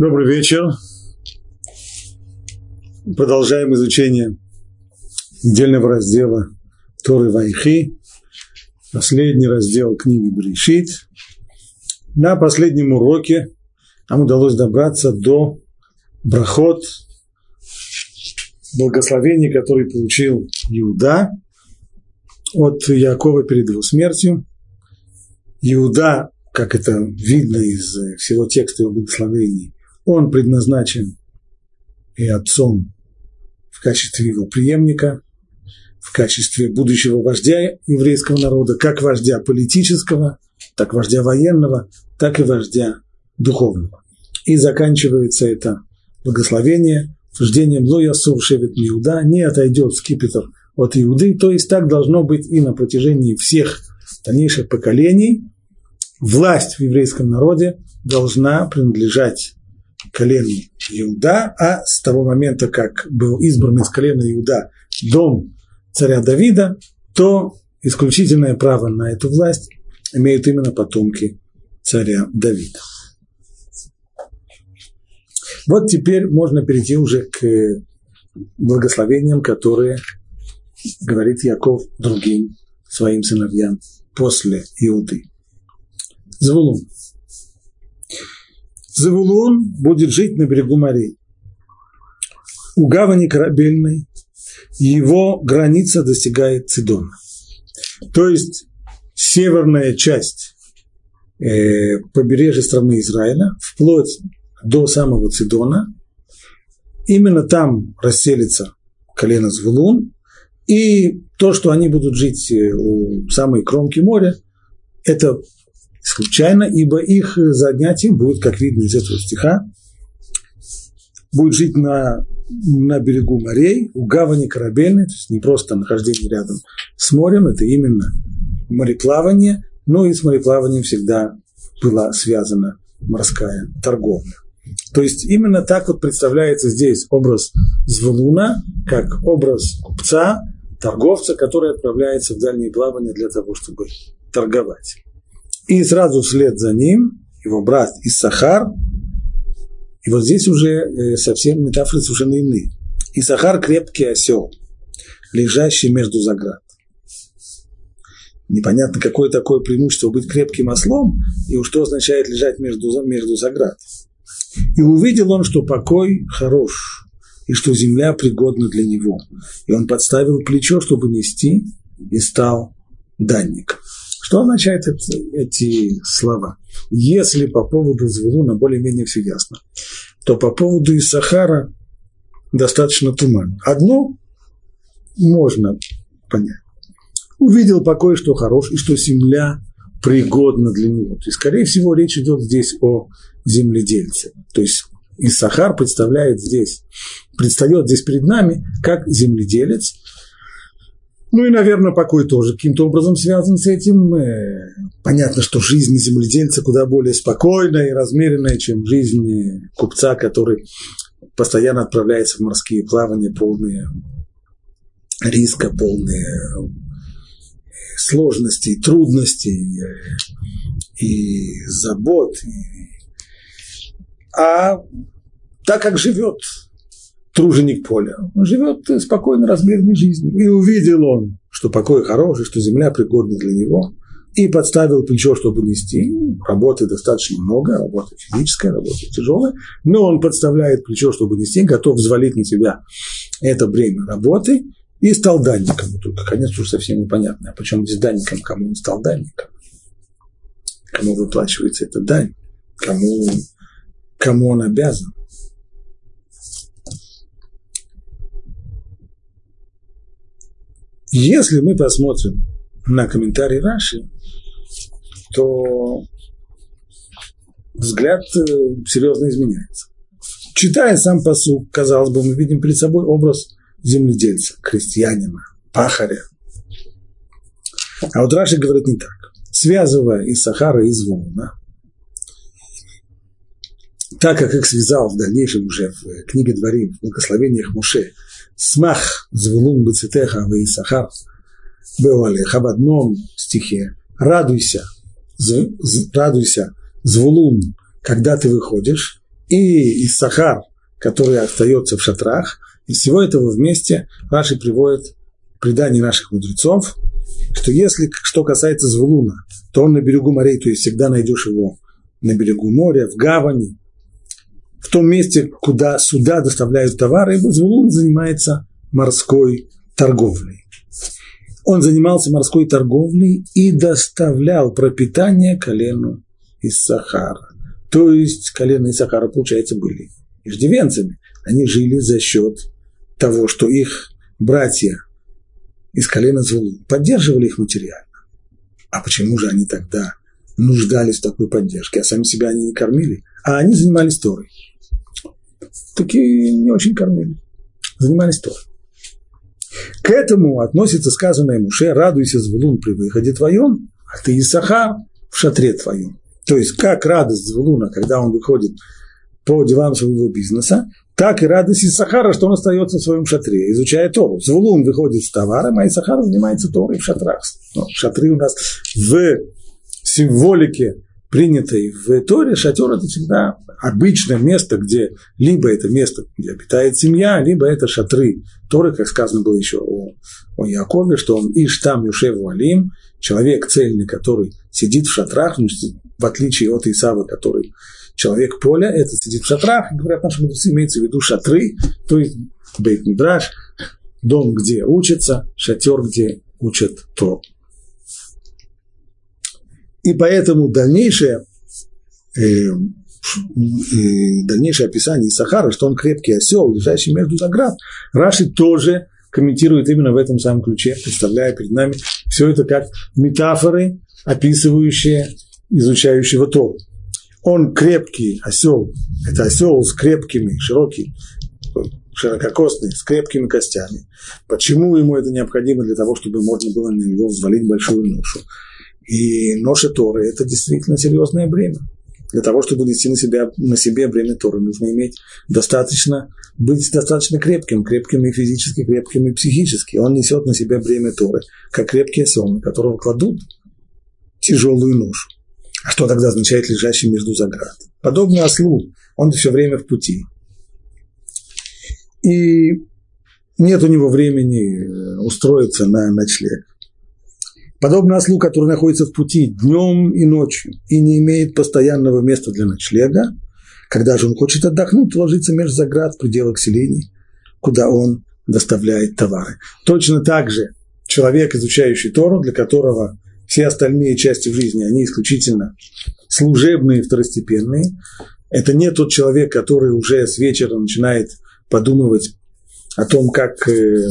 Добрый вечер. Продолжаем изучение отдельного раздела Торы Вайхи, последний раздел книги Брешит. На последнем уроке нам удалось добраться до брахот, благословений, который получил Иуда от Якова перед его смертью. Иуда, как это видно из всего текста его благословений, он предназначен и отцом в качестве его преемника, в качестве будущего вождя еврейского народа, как вождя политического, так вождя военного, так и вождя духовного. И заканчивается это благословение суждением Лоя Суршевит Иуда, не отойдет скипетр от Иуды, то есть так должно быть и на протяжении всех дальнейших поколений. Власть в еврейском народе должна принадлежать колену Иуда, а с того момента, как был избран из колена Иуда дом царя Давида, то исключительное право на эту власть имеют именно потомки царя Давида. Вот теперь можно перейти уже к благословениям, которые говорит Яков другим своим сыновьям после Иуды. Звулун. Завулун будет жить на берегу морей. У гавани корабельной его граница достигает Цидона. То есть северная часть э, побережья страны Израиля, вплоть до самого Цидона, именно там расселится колено Звулун, и то, что они будут жить э, у самой кромки моря, это случайно, ибо их занятием будет, как видно из этого стиха, будет жить на, на берегу морей, у гавани корабельной, то есть не просто нахождение рядом с морем, это именно мореплавание, но и с мореплаванием всегда была связана морская торговля. То есть именно так вот представляется здесь образ Звулуна, как образ купца, торговца, который отправляется в дальние плавания для того, чтобы торговать. И сразу вслед за ним его брат Иссахар. И вот здесь уже э, совсем метафоры совершенно иные. Иссахар – крепкий осел, лежащий между заград. Непонятно, какое такое преимущество быть крепким ослом, и уж что означает лежать между, между заград. И увидел он, что покой хорош, и что земля пригодна для него. И он подставил плечо, чтобы нести, и стал данником. Что означают эти, слова? Если по поводу Звулуна более-менее все ясно, то по поводу Исахара достаточно туман. Одно можно понять. Увидел покой, что хорош, и что земля пригодна для него. То есть, скорее всего, речь идет здесь о земледельце. То есть, Исахар представляет здесь, предстает здесь перед нами как земледелец, ну и, наверное, покой тоже каким-то образом связан с этим. Э, понятно, что жизнь земледельца куда более спокойная и размеренная, чем жизнь купца, который постоянно отправляется в морские плавания, полные риска, полные сложностей, трудностей э, и забот. А так как живет труженик поля. Он живет спокойно, размерной жизнью. И увидел он, что покой хороший, что земля пригодна для него, и подставил плечо, чтобы нести. Работы достаточно много, работа физическая, работа тяжелая, но он подставляет плечо, чтобы нести, готов взвалить на себя это бремя работы, и стал данником. Только, конечно, уже совсем непонятно, а почему здесь данником, кому он стал данником? Кому выплачивается эта дань? Кому, кому он обязан? Если мы посмотрим на комментарий Раши, то взгляд э, серьезно изменяется. Читая сам посуд, казалось бы, мы видим перед собой образ земледельца, крестьянина, пахаря. А вот Раши говорит не так. Связывая из Сахара и Звона, так как их связал в дальнейшем уже в книге Дворим, в благословениях Муше, смах звелун бецитеха в Исахар беолеха в одном стихе. Радуйся, радуйся, звулун, когда ты выходишь, и Иссахар, который остается в шатрах. Из всего этого вместе Раши приводит предание наших мудрецов, что если что касается Звулуна, то он на берегу морей, то есть всегда найдешь его на берегу моря, в гавани, в том месте, куда суда доставляют товары, Звулун занимается морской торговлей. Он занимался морской торговлей и доставлял пропитание колену из Сахара. То есть колено из Сахара, получается, были иждивенцами. Они жили за счет того, что их братья из колена Звулу поддерживали их материально. А почему же они тогда нуждались в такой поддержке, а сами себя они не кормили? А они занимались Торой. Такие не очень кормили. Занимались Торой. К этому относится сказанное Муше, радуйся, Звулун, при выходе твоем, а ты и Сахар в шатре твоем. То есть, как радость Звулуна, когда он выходит по делам своего бизнеса, так и радость из Сахара, что он остается в своем шатре, изучая Тору. Звулун выходит с товаром, а из Сахара занимается Торой в шатрах. Ну, шатры у нас в символике принятой в Торе, шатер – это всегда обычное место, где либо это место, где обитает семья, либо это шатры Торы, как сказано было еще о, о Якове, что он Иштам Юшев Валим, человек цельный, который сидит в шатрах, в отличие от Исава, который человек поля, это сидит в шатрах, говорят наши мудрецы, имеется в виду шатры, то есть бейт мидраш, дом, где учатся, шатер, где учат Тору. И поэтому дальнейшее, э, э, дальнейшее описание Сахара, что он крепкий осел, лежащий между наград, Раши тоже комментирует именно в этом самом ключе, представляя перед нами все это как метафоры, описывающие изучающего Тору. Он крепкий осел, это осел с крепкими, широкий, ширококосный, с крепкими костями. Почему ему это необходимо? Для того, чтобы можно было на него взвалить большую ношу. И ноша Торы – это действительно серьезное бремя. Для того, чтобы нести на, себя, на себе бремя Торы, нужно иметь достаточно, быть достаточно крепким, крепким и физически, крепким и психически. Он несет на себя бремя Торы, как крепкий осел, на которого кладут тяжелую ношу. А что тогда означает лежащий между заград? Подобно ослу, он все время в пути. И нет у него времени э, устроиться на ночлег. Подобно ослу, который находится в пути днем и ночью и не имеет постоянного места для ночлега, когда же он хочет отдохнуть, ложится между заград в пределах селений, куда он доставляет товары. Точно так же человек, изучающий Тору, для которого все остальные части жизни, они исключительно служебные, второстепенные. Это не тот человек, который уже с вечера начинает подумывать о том, как э,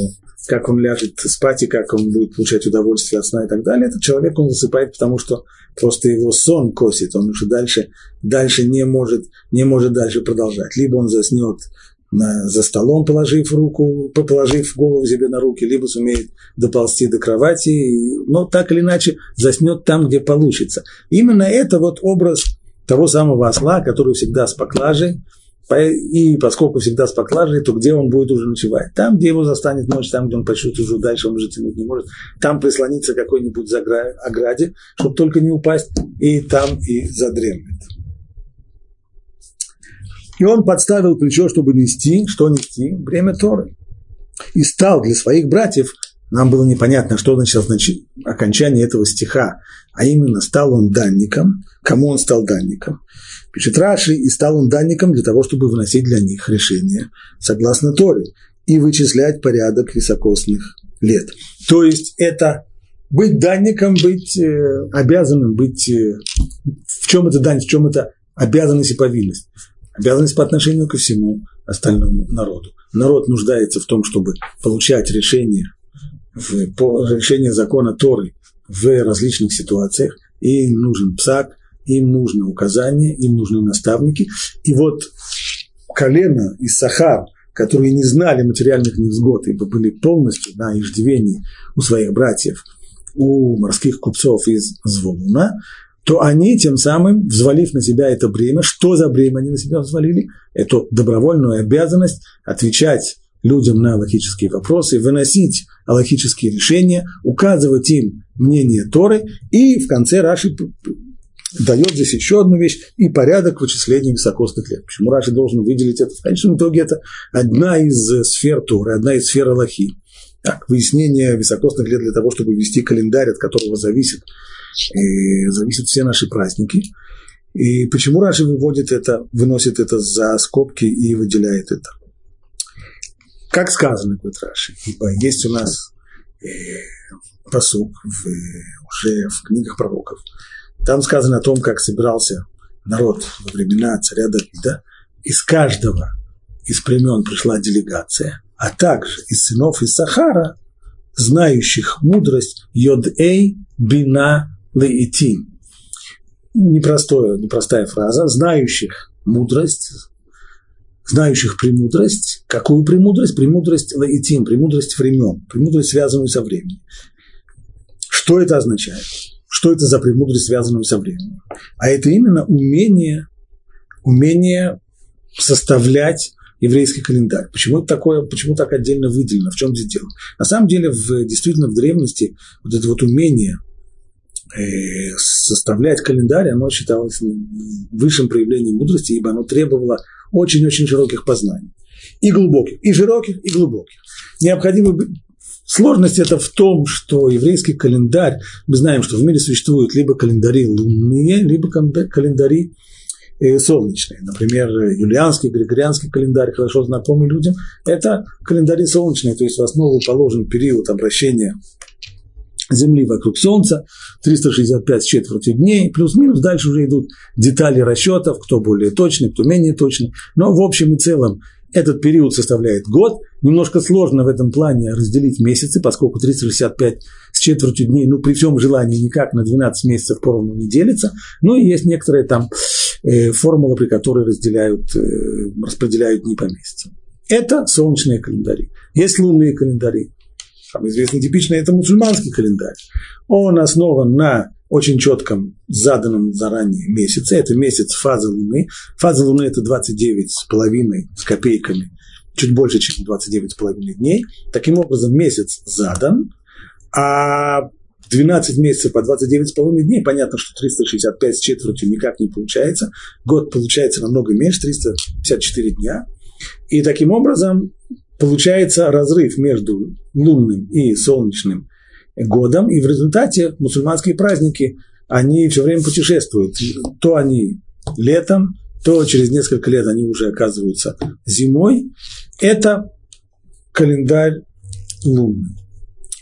как он ляжет спать и как он будет получать удовольствие от сна и так далее, этот человек, он засыпает, потому что просто его сон косит, он уже дальше, дальше не, может, не может дальше продолжать. Либо он заснет на, за столом, положив руку, положив голову себе на руки, либо сумеет доползти до кровати, но так или иначе заснет там, где получится. Именно это вот образ того самого осла, который всегда с поклажей, и поскольку всегда с поклажей, то где он будет уже ночевать? Там, где его застанет ночь, там, где он почувствует уже дальше, он уже тянуть не может. Там прислониться к какой-нибудь ограде, чтобы только не упасть, и там и задремлет. И он подставил плечо, чтобы нести, что нести? Время Торы. И стал для своих братьев, нам было непонятно, что значит окончание этого стиха, а именно стал он данником. Кому он стал данником? Пишет Раши, и стал он данником для того, чтобы выносить для них решения согласно Торе и вычислять порядок високосных лет. То есть это быть данником, быть э, обязанным, быть... Э, в чем это дань, в чем это обязанность и повинность? Обязанность по отношению ко всему остальному народу. Народ нуждается в том, чтобы получать решения, по решению закона Торы в различных ситуациях, и нужен псак, им нужно указание, им нужны наставники. И вот колено и Сахар, которые не знали материальных невзгод, ибо были полностью на иждивении у своих братьев, у морских купцов из Зволуна, то они тем самым, взвалив на себя это бремя, что за бремя они на себя взвалили? Эту добровольную обязанность отвечать людям на логические вопросы, выносить логические решения, указывать им мнение Торы, и в конце Раши дает здесь еще одну вещь и порядок вычисления високосных лет. Почему Раши должен выделить это? В конечном итоге это одна из сфер Торы, одна из сфер Аллахи. Так, выяснение високосных лет для того, чтобы вести календарь, от которого зависит, и э, зависят все наши праздники. И почему Раши выводит это, выносит это за скобки и выделяет это? Как сказано, говорит Раши, ибо есть у нас э, посук в, уже в книгах пророков. Там сказано о том, как собирался народ во времена царя Давида. Из каждого из племен пришла делегация, а также из сынов из Сахара, знающих мудрость Йод-Эй Бина Леитим. Непростая, непростая фраза. Знающих мудрость, знающих премудрость. Какую премудрость? Премудрость Леитим, премудрость времен, премудрость, связанную со временем. Что это означает? Что это за премудрость, связанную со временем? А это именно умение, умение составлять еврейский календарь. Почему это такое, почему так отдельно выделено, в чем здесь дело? На самом деле, в, действительно, в древности вот это вот умение э, составлять календарь, оно считалось высшим проявлением мудрости, ибо оно требовало очень-очень широких познаний. И глубоких, и широких, и глубоких. Необходимо Сложность это в том, что еврейский календарь, мы знаем, что в мире существуют либо календари лунные, либо календари э, солнечные. Например, юлианский, григорианский календарь, хорошо знакомый людям, это календари солнечные, то есть в основу положен период обращения Земли вокруг Солнца, 365 с четвертью дней, плюс-минус, дальше уже идут детали расчетов, кто более точный, кто менее точный, но в общем и целом этот период составляет год. Немножко сложно в этом плане разделить месяцы, поскольку 365 с четвертью дней, ну, при всем желании никак на 12 месяцев поровну не делится. Ну, и есть некоторые там э, формулы, при которой разделяют, э, распределяют дни по месяцам. Это солнечные календари. Есть лунные календари. Самый известный типичный – это мусульманский календарь. Он основан на очень четком, заданном заранее месяце. Это месяц фазы Луны. Фаза Луны – это 29 с половиной, с копейками, чуть больше, чем 29 с половиной дней. Таким образом, месяц задан, а 12 месяцев по 29 с половиной дней, понятно, что 365 с четвертью никак не получается. Год получается намного меньше, 354 дня. И таким образом получается разрыв между лунным и солнечным годом, и в результате мусульманские праздники, они все время путешествуют. То они летом, то через несколько лет они уже оказываются зимой. Это календарь лунный.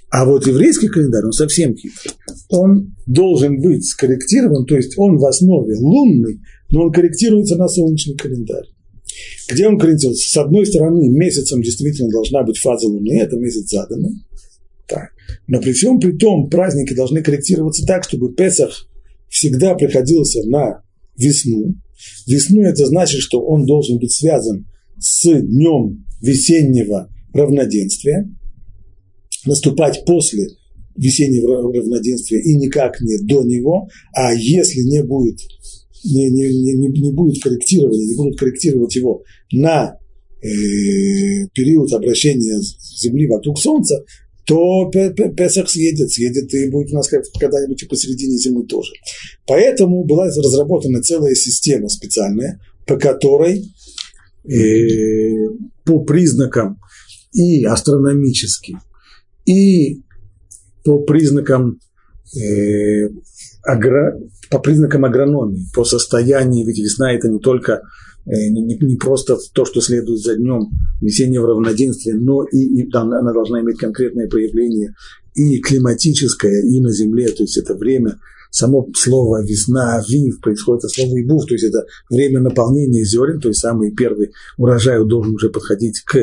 А вот еврейский календарь, он совсем хитрый. Он должен быть скорректирован, то есть он в основе лунный, но он корректируется на солнечный календарь. Где он корректируется? С одной стороны, месяцем действительно должна быть фаза Луны, это месяц заданный. Так. Но при всем при том праздники должны корректироваться так, чтобы Песах всегда приходился на весну. Весну это значит, что он должен быть связан с днем весеннего равноденствия, наступать после весеннего равноденствия и никак не до него, а если не будет, не, не, не, не будет корректирования, не будут корректировать его на э, период обращения Земли вокруг Солнца, то Песах съедет, съедет и будет у нас когда-нибудь и посередине зимы тоже. Поэтому была разработана целая система специальная, по которой э, по признакам и астрономическим, и по признакам э, агро, по признакам агрономии, по состоянию, ведь весна это не только Э, не, не просто то, что следует за днем весеннего равноденствия, но и, и она должна иметь конкретное проявление и климатическое, и на Земле, то есть это время, само слово весна, авив, происходит от слова ибув, то есть это время наполнения зерен, то есть самый первый урожай должен уже подходить к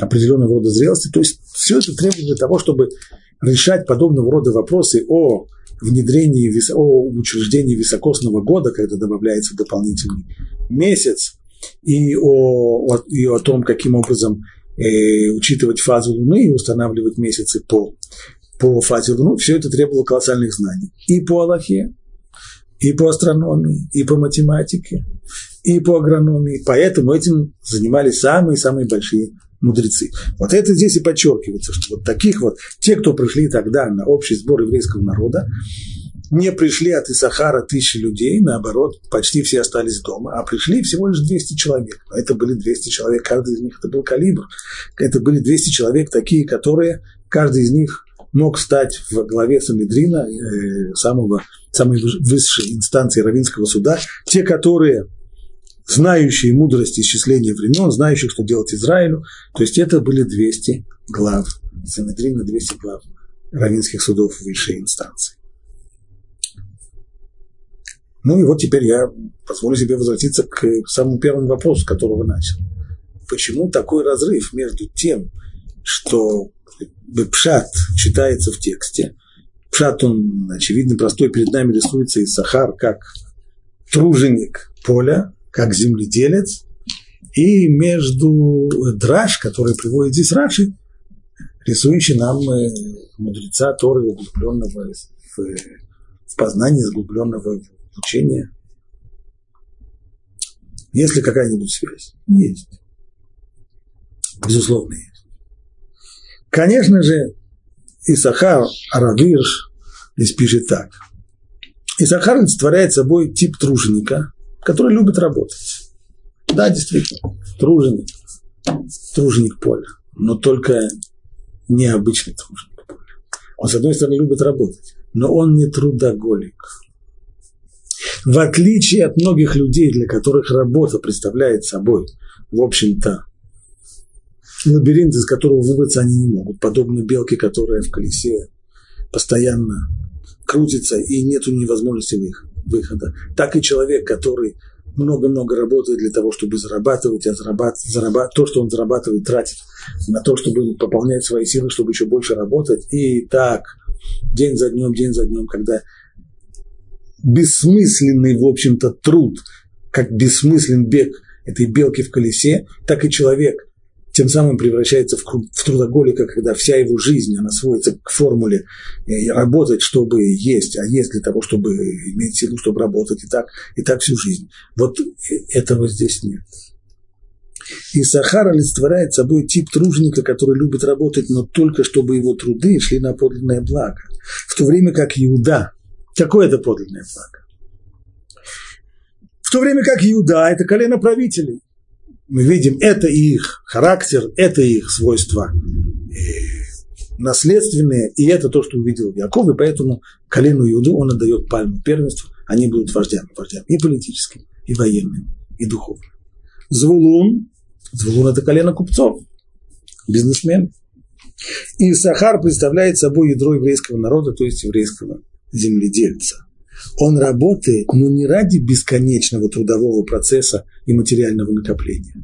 определенного рода зрелости, то есть все это требует для того, чтобы решать подобного рода вопросы о внедрении, о учреждении високосного года, когда добавляется дополнительный месяц, и о, и о том, каким образом э, учитывать фазу Луны и устанавливать месяцы по, по фазе Луны, все это требовало колоссальных знаний. И по Аллахе, и по астрономии, и по математике, и по агрономии. Поэтому этим занимались самые-самые большие мудрецы. Вот это здесь и подчеркивается, что вот таких вот, те, кто пришли тогда на общий сбор еврейского народа, не пришли от Исахара тысячи людей, наоборот, почти все остались дома, а пришли всего лишь 200 человек. Но это были 200 человек, каждый из них это был калибр. Это были 200 человек такие, которые, каждый из них мог стать в главе Санедрина, э, самого, самой высшей инстанции Равинского суда, те, которые знающие мудрость исчисления времен, знающие, что делать Израилю. То есть это были 200 глав Санедрина, 200 глав равинских судов высшей инстанции. Ну и вот теперь я позволю себе возвратиться к самому первому вопросу, которого начал. Почему такой разрыв между тем, что пшат читается в тексте, пшат, он, очевидно, простой, перед нами рисуется и Сахар как труженик поля, как земледелец, и между драж, который приводит здесь Раши, рисующий нам э, мудреца Торы, углубленного в, в познание, углубленного в учение. Есть ли какая-нибудь связь? Есть. Безусловно, есть. Конечно же, Исахар Аравирш здесь пишет так. Исахар олицетворяет собой тип труженика, который любит работать. Да, действительно, труженик, труженик поля, но только необычный труженик поля. Он, с одной стороны, любит работать, но он не трудоголик. В отличие от многих людей, для которых работа представляет собой, в общем-то, лабиринт, из которого выбраться они не могут, подобно белке, которая в колесе постоянно крутится и нет нее возможности выхода. Так и человек, который много-много работает для того, чтобы зарабатывать, а зарабат, зарабат, то, что он зарабатывает, тратит на то, чтобы пополнять свои силы, чтобы еще больше работать. И так, день за днем, день за днем, когда бессмысленный, в общем-то, труд, как бессмыслен бег этой белки в колесе, так и человек тем самым превращается в, в трудоголика, когда вся его жизнь, она сводится к формуле э, работать, чтобы есть, а есть для того, чтобы иметь силу, чтобы работать, и так, и так всю жизнь. Вот э, этого здесь нет. И Сахар олицетворяет собой тип труженика, который любит работать, но только чтобы его труды шли на подлинное благо. В то время как Иуда – Какое это подлинное благо? В то время как Иуда – это колено правителей. Мы видим, это их характер, это их свойства э, наследственные, и это то, что увидел Яков, и поэтому колену Иуду он отдает пальму первенства, они будут вождями, вождями и политическими, и военными, и духовными. Звулун, Звулун – это колено купцов, бизнесмен. И Сахар представляет собой ядро еврейского народа, то есть еврейского земледельца. Он работает, но не ради бесконечного трудового процесса и материального накопления.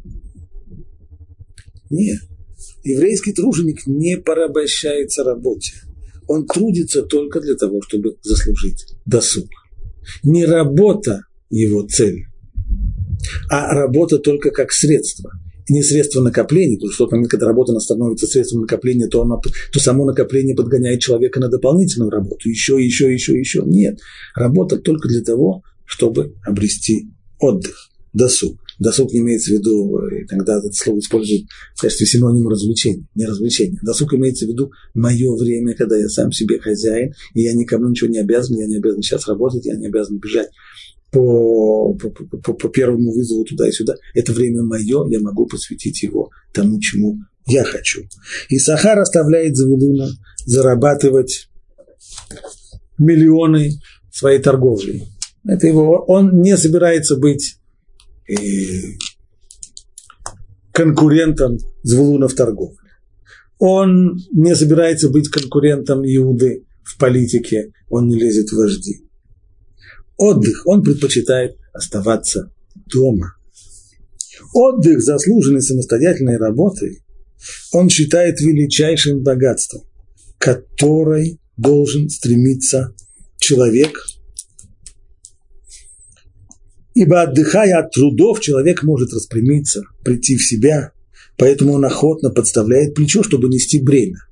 Нет. Еврейский труженик не порабощается работе. Он трудится только для того, чтобы заслужить досуг. Не работа его цель, а работа только как средство – не средство накопления, потому что в тот момент, когда работа становится средством накопления, то, оно, то само накопление подгоняет человека на дополнительную работу, еще, еще, еще, еще. Нет, работа только для того, чтобы обрести отдых, досуг. Досуг не имеется в виду, иногда это слово используют в качестве синонима развлечения, не развлечения. Досуг имеется в виду мое время, когда я сам себе хозяин, и я никому ничего не обязан, я не обязан сейчас работать, я не обязан бежать по, по, по, по первому вызову туда и сюда. Это время мое, я могу посвятить его тому, чему я хочу. И Сахар оставляет Завудуна зарабатывать миллионы своей торговлей. Это его, он не собирается быть э, конкурентом Звулуна в торговле. Он не собирается быть конкурентом Иуды в политике, он не лезет в вожди отдых, он предпочитает оставаться дома. Отдых, заслуженный самостоятельной работой, он считает величайшим богатством, которой должен стремиться человек. Ибо отдыхая от трудов, человек может распрямиться, прийти в себя, поэтому он охотно подставляет плечо, чтобы нести бремя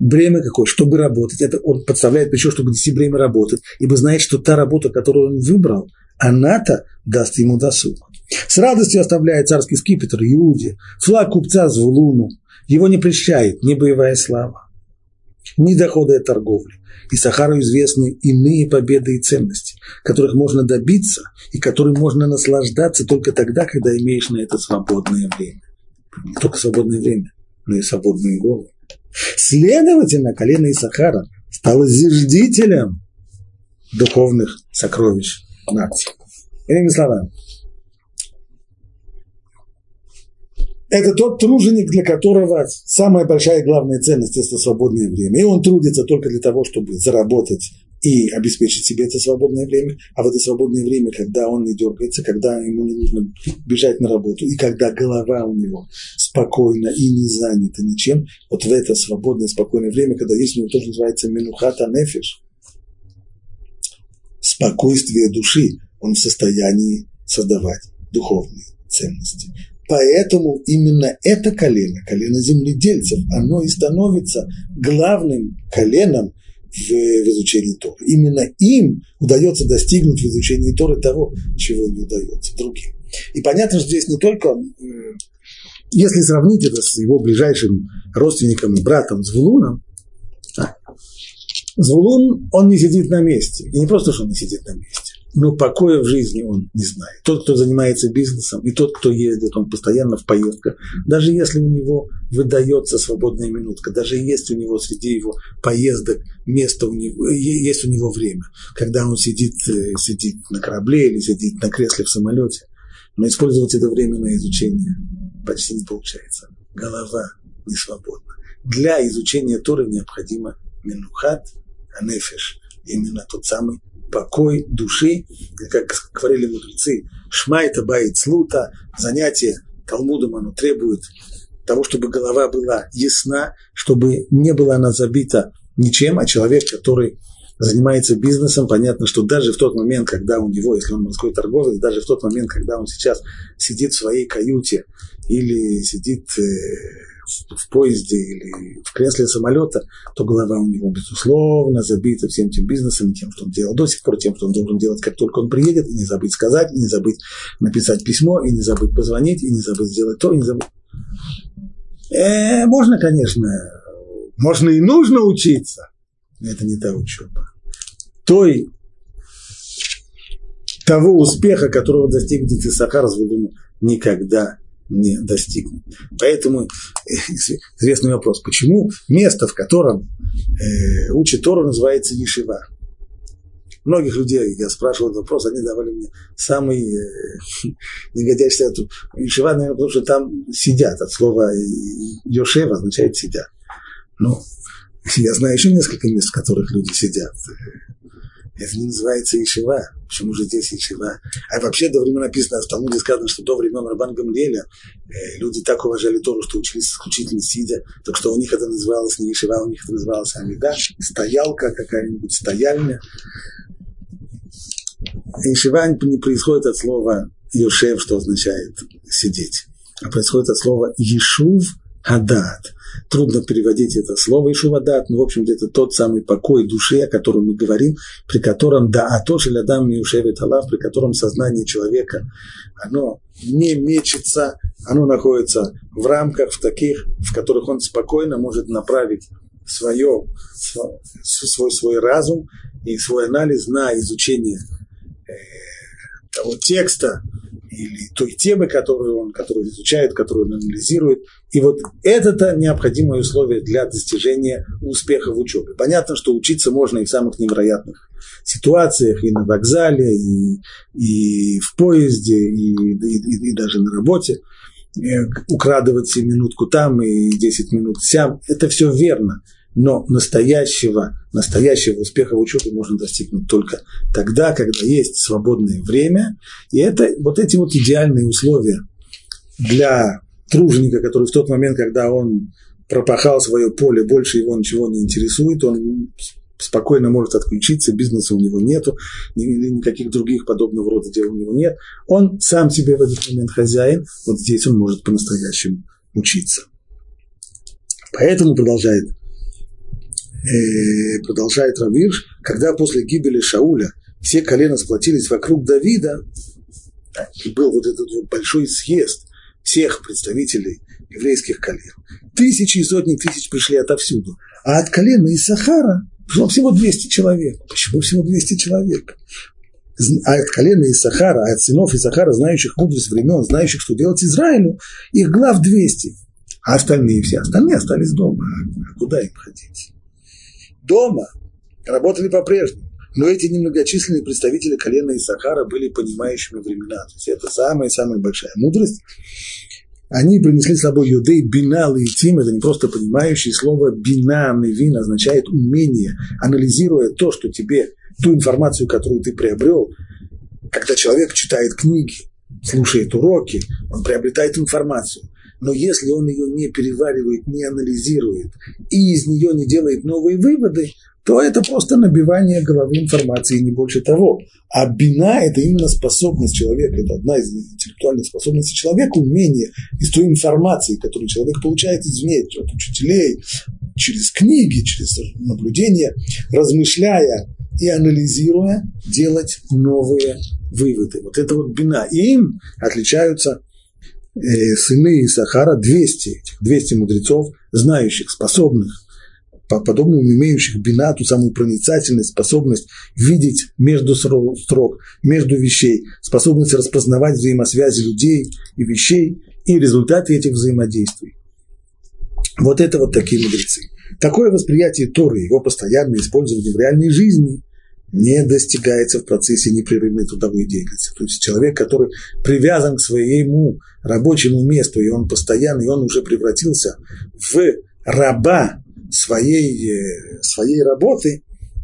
бремя какое, чтобы работать. Это он подставляет плечо, чтобы нести бремя работать, ибо знает, что та работа, которую он выбрал, она-то даст ему досуг. С радостью оставляет царский скипетр Иуде, флаг купца Звулуну. Его не прельщает ни боевая слава, ни дохода от торговли. И Сахару известны иные победы и ценности, которых можно добиться и которым можно наслаждаться только тогда, когда имеешь на это свободное время. Только свободное время, но и свободную голову. Следовательно, колено Исахара стало зиждителем духовных сокровищ нации. Иными словами, это тот труженик, для которого самая большая и главная ценность – это свободное время. И он трудится только для того, чтобы заработать и обеспечить себе это свободное время, а в это свободное время, когда он не дергается, когда ему не нужно бежать на работу, и когда голова у него спокойна и не занята ничем, вот в это свободное, спокойное время, когда есть у него то, что называется менухата нефиш, спокойствие души, он в состоянии создавать духовные ценности. Поэтому именно это колено, колено земледельцев, оно и становится главным коленом в, в изучении Торы. Именно им удается достигнуть в изучении Торы того, чего не удается другим. И понятно, что здесь не только, если сравнить это с его ближайшим родственником и братом Звулуном, а, Звулун, он не сидит на месте. И не просто, что он не сидит на месте но покоя в жизни он не знает. Тот, кто занимается бизнесом, и тот, кто ездит, он постоянно в поездках. Даже если у него выдается свободная минутка, даже есть у него среди его поездок место, у него, есть у него время, когда он сидит, э, сидит на корабле или сидит на кресле в самолете, но использовать это время на изучение почти не получается. Голова не свободна. Для изучения Торы необходимо минухат, анефиш, именно тот самый покой души, как говорили мудрецы, шмайта баит слута, занятие Талмудом оно требует того, чтобы голова была ясна, чтобы не была она забита ничем, а человек, который занимается бизнесом, понятно, что даже в тот момент, когда у него, если он морской торговец, даже в тот момент, когда он сейчас сидит в своей каюте или сидит э, в поезде или в кресле самолета, то голова у него, безусловно, забита всем тем бизнесом, тем, что он делал до сих пор, тем, что он должен делать, как только он приедет, и не забыть сказать, и не забыть написать письмо, и не забыть позвонить, и не забыть сделать то, и не забыть. Э, можно, конечно, можно и нужно учиться, это не та учеба. Той того успеха, которого достиг Дитисахар, никогда не достигнут. Поэтому э, известный вопрос, почему место, в котором э, учит Тору, называется Ешива? Многих людей, я спрашивал этот вопрос, они давали мне самый э, негодящий ответ. Ешива, наверное, потому что там сидят, от слова Йошева означает сидят. Ну, я знаю еще несколько мест, в которых люди сидят. Это не называется Ишива. Почему же здесь Ишива? А вообще до времен написано, в Талмуде сказано, что до времен Рабан Гамлеля э, люди так уважали Тору, что учились исключительно сидя. Так что у них это называлось не Ишива, у них это называлось Амида, стоялка какая-нибудь, стояльня. Ишива не происходит от слова Йошев, что означает сидеть, а происходит от слова Ешув Хадат трудно переводить это слово Ишувадат, но, в общем-то, это тот самый покой души, о котором мы говорим, при котором, да, а то Шелядам Миушевит Алав, при котором сознание человека, оно не мечется, оно находится в рамках в таких, в которых он спокойно может направить свое, свой, свой разум и свой анализ на изучение э, того текста, или той темы, которую он, которую изучает, которую он анализирует. И вот это-то необходимое условие для достижения успеха в учебе. Понятно, что учиться можно и в самых невероятных ситуациях, и на вокзале, и, и в поезде, и, и, и даже на работе. Э, украдывать минутку там и 10 минут сям. Это все верно но настоящего, настоящего успеха в учебе можно достигнуть только тогда, когда есть свободное время. И это вот эти вот идеальные условия для труженика, который в тот момент, когда он пропахал свое поле, больше его ничего не интересует, он спокойно может отключиться, бизнеса у него нету, никаких других подобного рода дел у него нет. Он сам себе в этот момент хозяин, вот здесь он может по-настоящему учиться. Поэтому продолжает э, продолжает Равирш, когда после гибели Шауля все колена сплотились вокруг Давида, и был вот этот большой съезд всех представителей еврейских колен. Тысячи и сотни тысяч пришли отовсюду. А от колена из Сахара пришло всего 200 человек. Почему всего 200 человек? А от колена из Сахара, а от сынов из Сахара, знающих мудрость времен, знающих, что делать Израилю, их глав 200. А остальные все, остальные остались дома. А куда им ходить? Дома работали по-прежнему. Но эти немногочисленные представители колена Исахара были понимающими времена. То есть это самая-самая большая мудрость. Они принесли с собой юдей бинал и тим, это не просто понимающие. Слово бина, мивин означает умение, анализируя то, что тебе, ту информацию, которую ты приобрел. Когда человек читает книги, слушает уроки, он приобретает информацию. Но если он ее не переваривает, не анализирует и из нее не делает новые выводы, то это просто набивание головы информации, не больше того. А бина – это именно способность человека, это одна из интеллектуальных способностей человека, умение из той информации, которую человек получает извне, от учителей, через книги, через наблюдения, размышляя и анализируя, делать новые выводы. Вот это вот бина. И им отличаются э, сыны Сахара 200, 200 мудрецов, знающих, способных подобным имеющих бина, ту самую проницательность, способность видеть между строк, между вещей, способность распознавать взаимосвязи людей и вещей и результаты этих взаимодействий. Вот это вот такие мудрецы. Такое восприятие Торы, его постоянное использование в реальной жизни не достигается в процессе непрерывной трудовой деятельности. То есть человек, который привязан к своему рабочему месту, и он постоянно, и он уже превратился в раба своей, э, своей работы,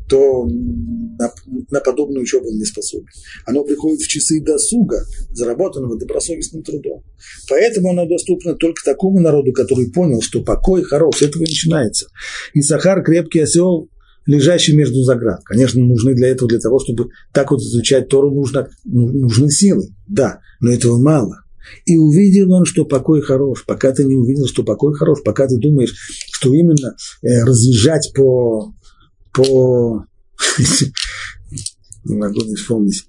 то на, на подобную учебу он не способен. Оно приходит в часы досуга, заработанного добросовестным трудом. Поэтому оно доступно только такому народу, который понял, что покой хорош, с этого начинается. И Сахар крепкий осел, лежащий между заград. Конечно, нужны для этого, для того, чтобы так вот изучать Тору, нужно, нужны силы, да, но этого мало. И увидел он, что покой хорош. Пока ты не увидел, что покой хорош, пока ты думаешь, что именно э, разъезжать по, по... не могу не вспомнить.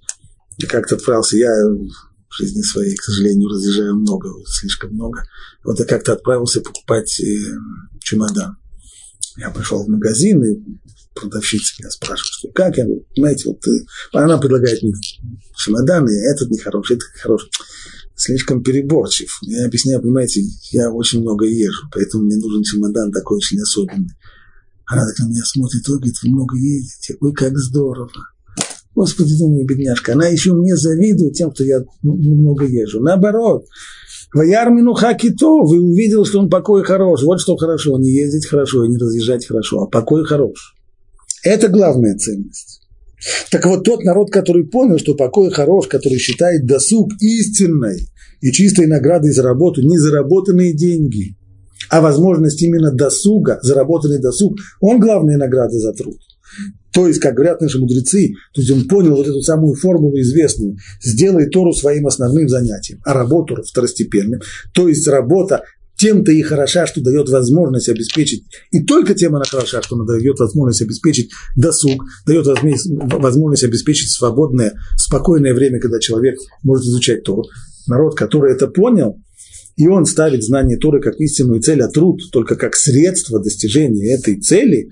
Как-то отправился, я в жизни своей, к сожалению, разъезжаю много, слишком много. Вот я как-то отправился покупать э, чемодан. Я пришел в магазин, и продавщица меня спрашивает, что как я, понимаете, вот э, она предлагает мне чемоданы, этот нехороший, этот нехороший слишком переборчив. Я объясняю, понимаете, я очень много езжу, поэтому мне нужен чемодан такой очень особенный. Она так на меня смотрит, ой, говорит, вы много ездите, ой, как здорово. Господи, думаю, бедняжка, она еще мне завидует тем, что я много езжу. Наоборот, Ваяр Минуха Кито, вы увидел, что он покой хорош. Вот что хорошо, не ездить хорошо не разъезжать хорошо, а покой хорош. Это главная ценность. Так вот, тот народ, который понял, что покой хорош, который считает досуг истинной и чистой наградой за работу, не заработанные деньги, а возможность именно досуга, заработанный досуг, он главная награда за труд. То есть, как говорят наши мудрецы, то есть он понял вот эту самую формулу известную, сделай Тору своим основным занятием, а работу второстепенным. То есть работа тем-то и хороша, что дает возможность обеспечить, и только тем она хороша, что она дает возможность обеспечить досуг, дает возможность обеспечить свободное, спокойное время, когда человек может изучать Тору. Народ, который это понял, и он ставит знание Торы как истинную цель, а труд только как средство достижения этой цели,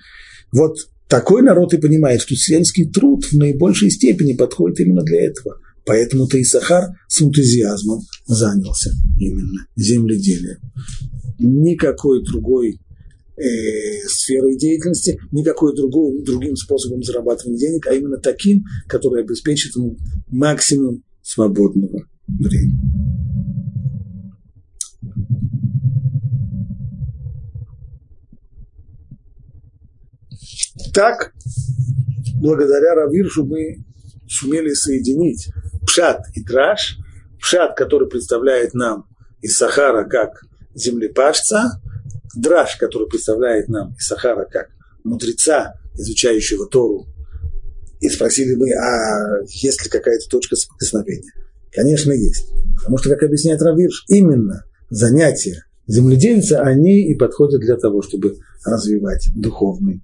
вот такой народ и понимает, что сельский труд в наибольшей степени подходит именно для этого. Поэтому-то Исахар с энтузиазмом занялся именно земледелием. Никакой другой э, сферой деятельности, никакой другой, другим способом зарабатывания денег, а именно таким, который обеспечит ему максимум свободного времени. Так, благодаря Равиршу мы сумели соединить Пшат и Драш. Пшат, который представляет нам из Сахара как землепашца, Драш, который представляет нам из Сахара как мудреца, изучающего Тору. И спросили мы, а есть ли какая-то точка соприкосновения? Конечно, есть. Потому что, как объясняет Равирш, именно занятия земледельца, они и подходят для того, чтобы развивать духовный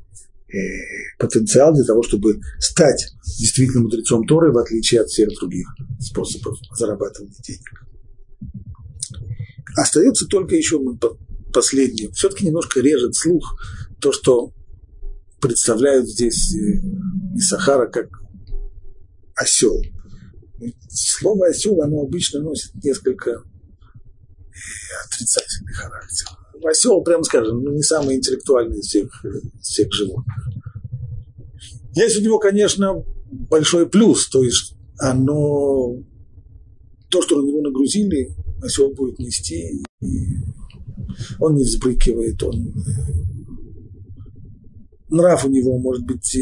потенциал для того, чтобы стать действительно мудрецом Торы, в отличие от всех других способов зарабатывания денег. Остается только еще последнее. Все-таки немножко режет слух то, что представляют здесь э, Исахара как осел. Слово осел, оно обычно носит несколько э, отрицательный характер. Осел, прямо скажем, ну, не самый интеллектуальный из всех, всех животных. Есть у него, конечно, большой плюс, то есть оно, то, что на него нагрузили, осел будет нести, он не взбрыкивает, он нрав у него может быть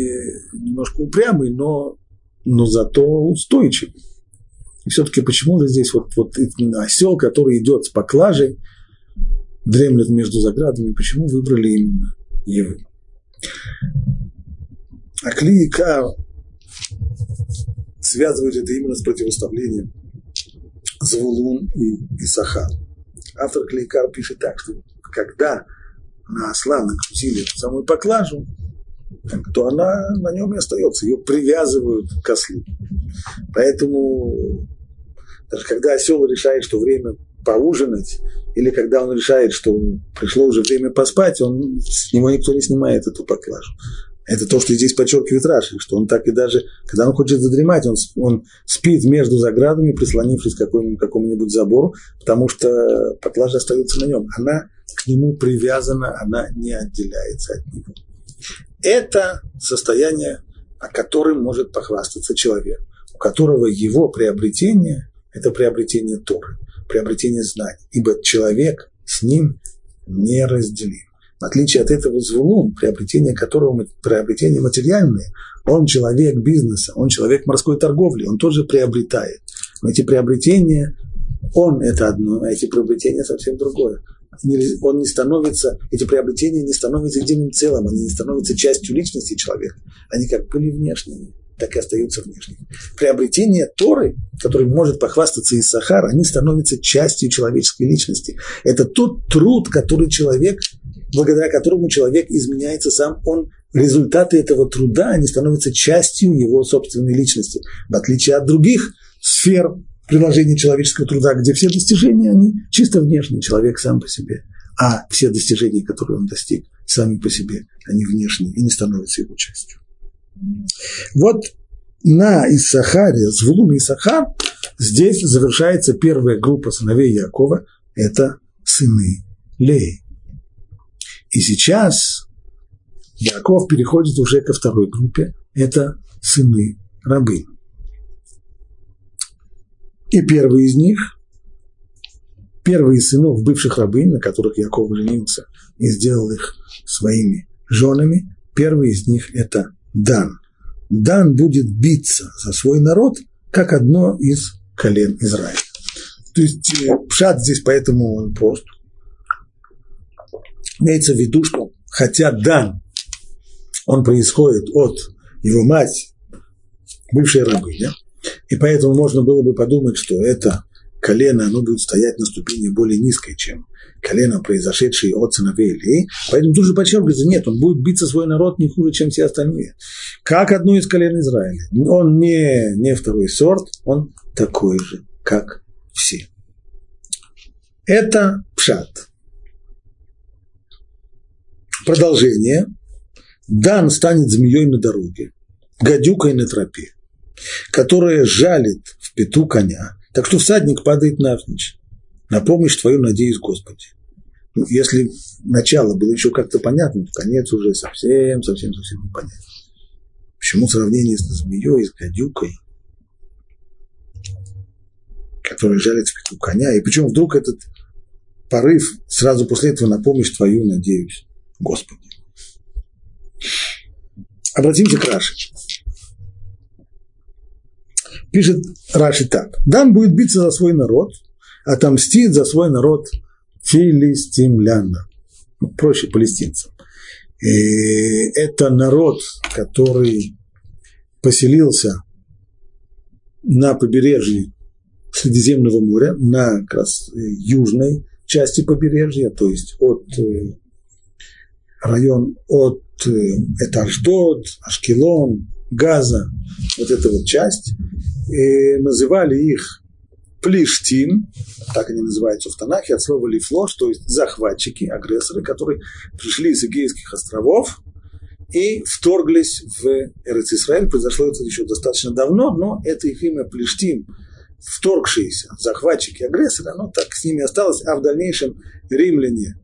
немножко упрямый, но, но зато устойчивый. И все-таки почему же здесь вот, вот именно осел, который идет с поклажей, дремлет между заградами, почему выбрали именно его? А клика связывает это именно с противоставлением Звулун и Исахар. Автор Клейкар пишет так, что когда на осла накрутили самую поклажу, то она на нем и остается, ее привязывают к ослу. Поэтому даже когда осел решает, что время поужинать, или когда он решает, что пришло уже время поспать, он, с него никто не снимает эту поклажу. Это то, что здесь подчеркивает Раши, что он так и даже, когда он хочет задремать, он, он спит между заградами, прислонившись к какому-нибудь, какому-нибудь забору, потому что поклажа остается на нем. Она к нему привязана, она не отделяется от него. Это состояние, о котором может похвастаться человек, у которого его приобретение – это приобретение Торы, приобретение знаний, ибо человек с ним неразделим. В отличие от этого звулун, приобретение которого приобретение материальное, он человек бизнеса, он человек морской торговли, он тоже приобретает. Но эти приобретения, он это одно, а эти приобретения совсем другое. Он не становится, эти приобретения не становятся единым целым, они не становятся частью личности человека. Они как были внешними, так и остаются внешними. Приобретение Торы, который может похвастаться из Сахара, они становятся частью человеческой личности. Это тот труд, который человек благодаря которому человек изменяется сам, он, результаты этого труда, они становятся частью его собственной личности, в отличие от других сфер приложения человеческого труда, где все достижения, они чисто внешние, человек сам по себе, а все достижения, которые он достиг, сами по себе, они внешние и не становятся его частью. Вот на Исахаре, Звулун и Исахар, здесь завершается первая группа сыновей Якова, это сыны Леи. И сейчас Яков переходит уже ко второй группе, это сыны рабы. И первый из них, первый из сынов бывших рабынь, на которых Яков женился и сделал их своими женами, первый из них – это Дан. Дан будет биться за свой народ, как одно из колен Израиля. То есть э, пшат здесь поэтому прост. Имеется в виду, что хотя Дан, он происходит от его мать, бывшей рабыня, и поэтому можно было бы подумать, что это колено, оно будет стоять на ступени более низкой, чем колено, произошедшее от сыновей Илии. Поэтому тут же подчеркивается, нет, он будет биться свой народ не хуже, чем все остальные. Как одно из колен Израиля. Он не, не второй сорт, он такой же, как все. Это пшат. Продолжение. Дан станет змеей на дороге, гадюкой на тропе, которая жалит в пету коня, так что всадник падает навзничь. На помощь твою надеюсь, Господи. Ну, если начало было еще как-то понятно, то конец уже совсем, совсем, совсем непонятно. Почему сравнение с змеей, с гадюкой, которая жалит в пету коня, и почему вдруг этот порыв сразу после этого на помощь твою надеюсь? Господи. Обратимся к Раши. Пишет Раши так. Дан будет биться за свой народ, отомстит за свой народ филистимляна. Ну, проще палестинцам. И это народ, который поселился на побережье Средиземного моря, на как раз южной части побережья, то есть от э, район от э, это Аждот, Ашкелон, Газа, вот эта вот часть, и называли их Плештим, так они называются в Танахе, от слова Лифлош, то есть захватчики, агрессоры, которые пришли из Эгейских островов и вторглись в Эрец-Исраэль. Произошло это еще достаточно давно, но это их имя Плештим, вторгшиеся, захватчики, агрессоры, оно так с ними осталось, а в дальнейшем римляне,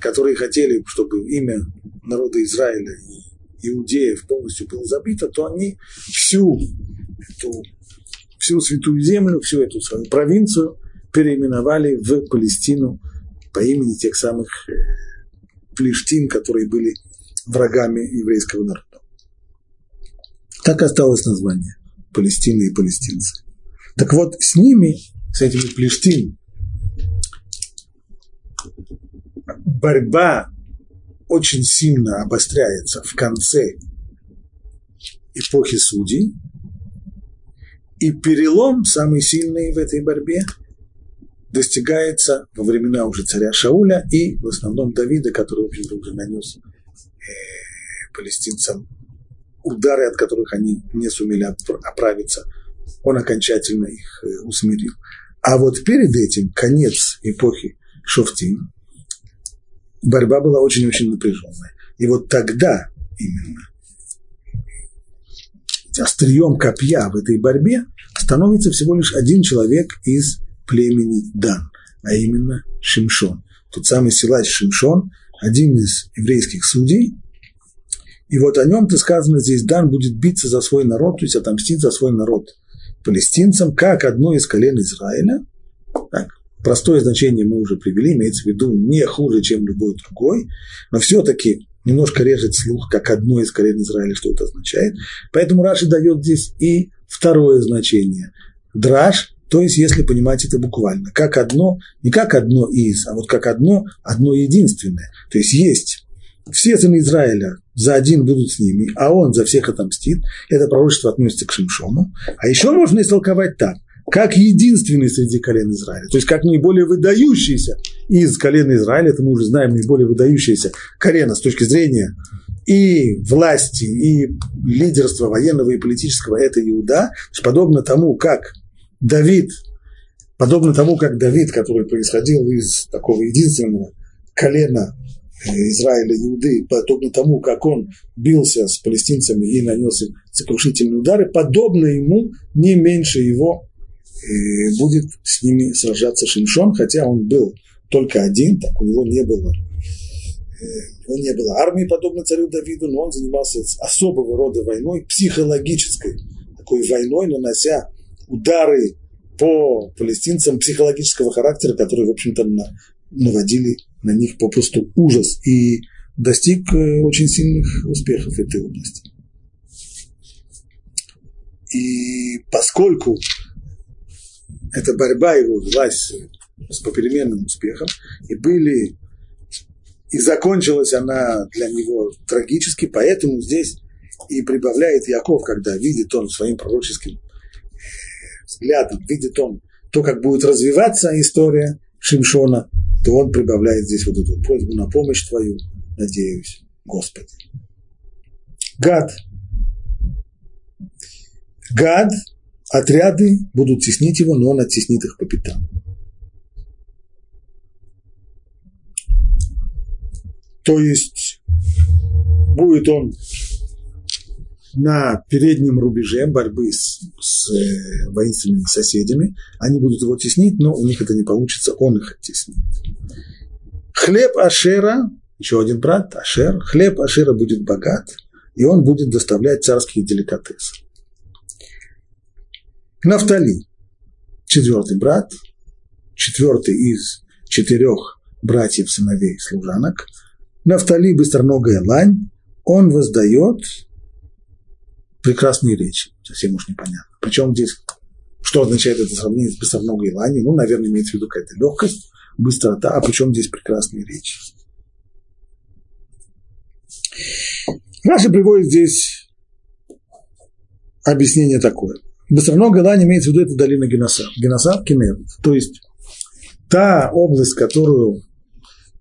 которые хотели, чтобы имя народа Израиля и иудеев полностью было забито, то они всю эту, всю святую землю, всю эту свою провинцию переименовали в Палестину по имени тех самых э, плештин, которые были врагами еврейского народа. Так осталось название – Палестина и палестинцы. Так вот, с ними, с этими плештин, борьба очень сильно обостряется в конце эпохи судей, и перелом, самый сильный в этой борьбе, достигается во времена уже царя Шауля и в основном Давида, который, в общем-то, уже нанес э, палестинцам удары, от которых они не сумели оправиться. Он окончательно их э, усмирил. А вот перед этим, конец эпохи Шофтин, борьба была очень-очень напряженная. И вот тогда именно острием копья в этой борьбе становится всего лишь один человек из племени Дан, а именно Шимшон. Тот самый силач Шимшон, один из еврейских судей, и вот о нем-то сказано здесь, Дан будет биться за свой народ, то есть отомстить за свой народ палестинцам, как одно из колен Израиля. Так, простое значение мы уже привели, имеется в виду не хуже, чем любой другой, но все-таки немножко режет слух, как одно из колен Израиля, что это означает. Поэтому Раши дает здесь и второе значение. Драж то есть, если понимать это буквально, как одно, не как одно из, а вот как одно, одно единственное. То есть есть все сыны Израиля за один будут с ними, а он за всех отомстит. Это пророчество относится к Шимшону. А еще можно истолковать так, как единственный среди колен Израиля, то есть как наиболее выдающийся из колен Израиля, это мы уже знаем, наиболее выдающийся колено с точки зрения и власти, и лидерства военного и политического, это Иуда, подобно тому, как Давид, подобно тому, как Давид, который происходил из такого единственного колена э, Израиля, Иуды, подобно тому, как он бился с палестинцами и нанес им сокрушительные удары, подобно ему, не меньше его, будет с ними сражаться Шимшон, хотя он был только один, так у него не было э, у него не было армии, подобно царю Давиду, но он занимался особого рода войной, психологической такой войной, нанося удары по палестинцам психологического характера, которые, в общем-то, наводили на них попросту ужас и достиг э, очень сильных успехов в этой области. И поскольку эта борьба его велась с попеременным успехом, и были и закончилась она для него трагически, поэтому здесь и прибавляет Яков, когда видит он своим пророческим взглядом, видит он то, как будет развиваться история Шимшона, то он прибавляет здесь вот эту просьбу на помощь твою, надеюсь, Господи. Гад. Гад, отряды будут теснить его, но он оттеснит их по пятам. То есть будет он на переднем рубеже борьбы с, с э, воинственными соседями. Они будут его теснить, но у них это не получится, он их оттеснит. Хлеб Ашера, еще один брат, Ашер, хлеб Ашера будет богат, и он будет доставлять царские деликатесы. Нафтали, четвертый брат, четвертый из четырех братьев, сыновей, служанок. Нафтали, быстроногая лань, он воздает прекрасные речи. Совсем уж непонятно. Причем здесь, что означает это сравнение с быстроногой лани? Ну, наверное, имеется в виду какая-то легкость, быстрота, а причем здесь прекрасные речи. Наши приводит здесь объяснение такое. Быстроногая лань имеется в виду это долина Геносар. Геносар – Кемер. То есть та область, которую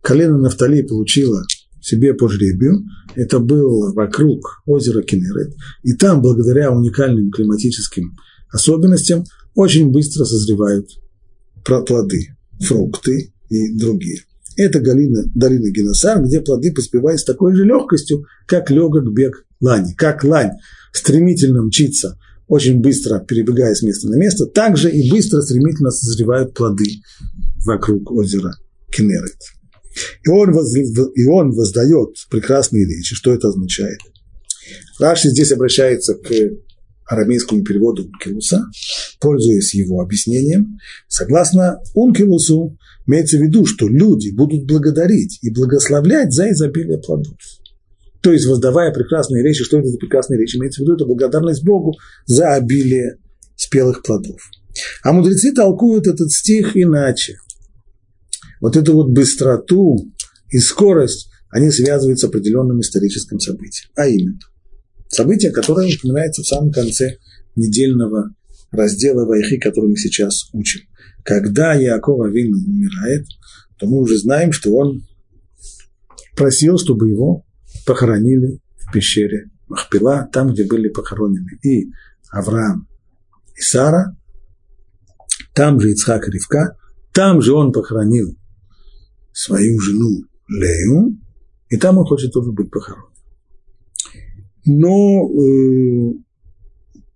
колено Нафтали получила себе по жребию. Это было вокруг озера Кенерет. И там, благодаря уникальным климатическим особенностям, очень быстро созревают плоды, фрукты и другие. Это долина, долина Геносар, где плоды поспевают с такой же легкостью, как легок бег лани. Как лань стремительно мчится, очень быстро перебегая с места на место, так же и быстро, стремительно созревают плоды вокруг озера Кенерет. И он, воз, и он воздает прекрасные речи. Что это означает? Раши здесь обращается к арамейскому переводу Ункилуса, пользуясь его объяснением. Согласно Ункилусу, имеется в виду, что люди будут благодарить и благословлять за изобилие плодов. То есть, воздавая прекрасные речи, что это за прекрасные речи? Имеется в виду, это благодарность Богу за обилие спелых плодов. А мудрецы толкуют этот стих иначе. Вот эту вот быстроту и скорость они связывают с определенным историческим событием. А именно, событие, которое упоминается в самом конце недельного раздела Вайхи, который мы сейчас учим. Когда Якова Вину умирает, то мы уже знаем, что он просил, чтобы его похоронили в пещере Махпила, там, где были похоронены и Авраам, и Сара, там же Ицхак и Ривка, там же он похоронил свою жену Лею, и там он хочет тоже быть похоронен. Но э,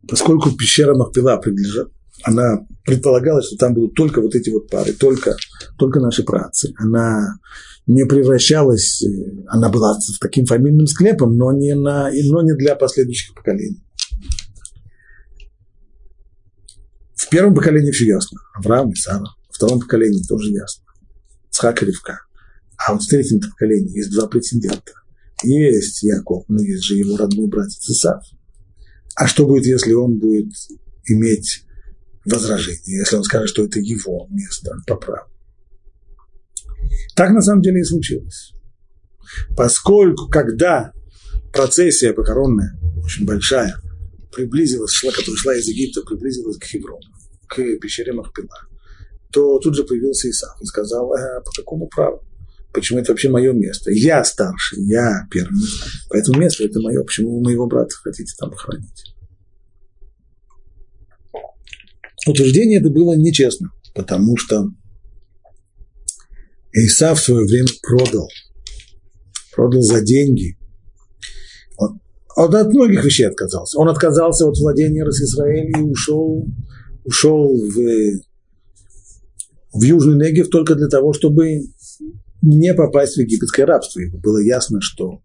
поскольку пещера Махпила принадлежала, она предполагала, что там будут только вот эти вот пары, только, только наши працы. Она не превращалась, э, она была таким фамильным склепом, но не, на, но не для последующих поколений. В первом поколении все ясно. Авраам и Сара. В втором поколении тоже ясно. Цхак и Ривка. А вот в третьем поколении есть два претендента. Есть Яков, но есть же его родной братец Исав. А что будет, если он будет иметь возражение, если он скажет, что это его место по праву? Так на самом деле и случилось. Поскольку, когда процессия похоронная, очень большая, приблизилась, шла, которая шла из Египта, приблизилась к Хеврону, к пещере Махпила, то тут же появился Исаак и сказал, а, по какому праву? Почему это вообще мое место? Я старший, я первый. Поэтому место это мое. Почему вы моего брата хотите там похоронить? Утверждение это было нечестно, потому что Иса в свое время продал. Продал за деньги. Он, он от многих вещей отказался. Он отказался от владения Израиля и ушел, ушел в, в Южный Негев только для того, чтобы не попасть в египетское рабство. Ему было ясно, что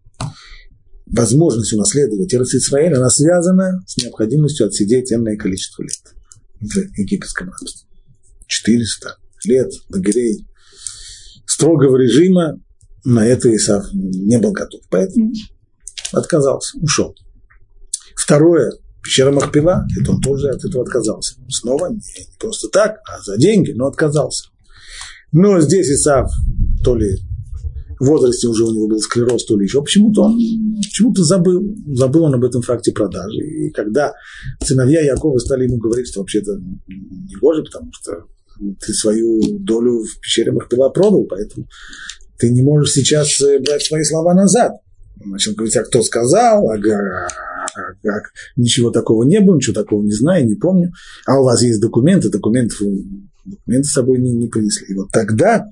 возможность унаследовать Израиль, она связана с необходимостью отсидеть энное количество лет в египетском рабстве. 400 лет лагерей строгого режима на это Исав не был готов. Поэтому отказался, ушел. Второе, пещера Махпила, это он тоже от этого отказался. Снова не просто так, а за деньги, но отказался. Но здесь Исав то ли в возрасте уже у него был склероз, то ли еще, почему-то он почему-то забыл, забыл он об этом факте продажи. И когда сыновья Якова стали ему говорить, что вообще-то не гоже, потому что ты свою долю в пещере Махпила продал, поэтому ты не можешь сейчас э, брать свои слова назад. Он начал говорить, а кто сказал, а, а, а, а, ничего такого не было, ничего такого не знаю, не помню. А у вас есть документы, документы, документы с собой не, не принесли. И вот тогда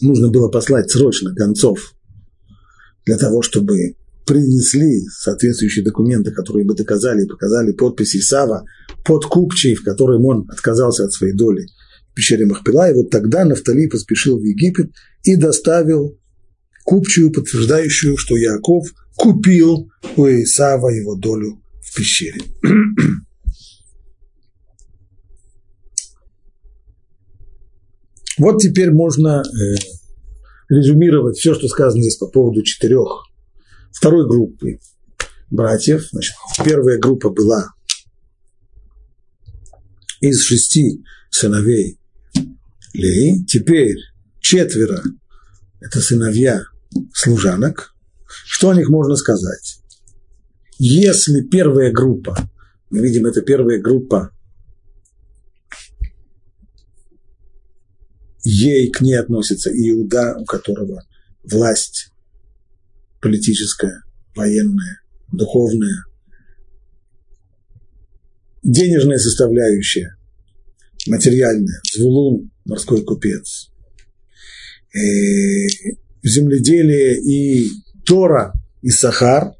нужно было послать срочно гонцов для того, чтобы принесли соответствующие документы, которые бы доказали и показали подпись Исава под купчей, в котором он отказался от своей доли в пещере Махпила. И вот тогда Нафтали поспешил в Египет и доставил купчую, подтверждающую, что Яков купил у Исава его долю в пещере. Вот теперь можно э, резюмировать все, что сказано здесь по поводу четырех, второй группы братьев. Значит, первая группа была из шести сыновей Леи. Теперь четверо – это сыновья служанок. Что о них можно сказать? Если первая группа, мы видим, это первая группа ей к ней относится Иуда, у которого власть политическая, военная, духовная, денежная составляющая, материальная, Звулун, морской купец. э, земледелие и Тора и Сахар,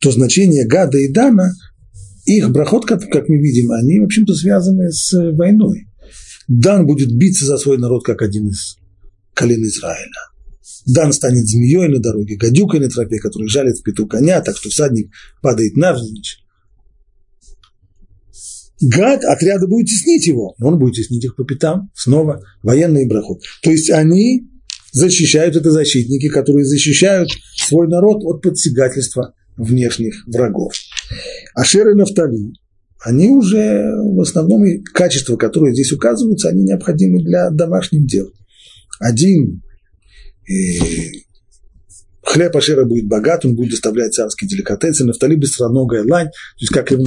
то значение Гада и Дана, их брахот, как мы видим, они, в общем-то, связаны с войной. Дан будет биться за свой народ, как один из колен Израиля. Дан станет змеей на дороге, гадюкой на тропе, который жалит в пету коня, так что всадник падает навзничь. Гад отряда будет теснить его, он будет теснить их по пятам, снова военный брахот. То есть они защищают, это защитники, которые защищают свой народ от подсягательства внешних врагов. Ашер и Нафтали, они уже в основном качества, которые здесь указываются, они необходимы для домашних дел. Один и хлеб Ашера будет богат, он будет доставлять царские деликатесы, нафтали быстроногая лань, то есть как нам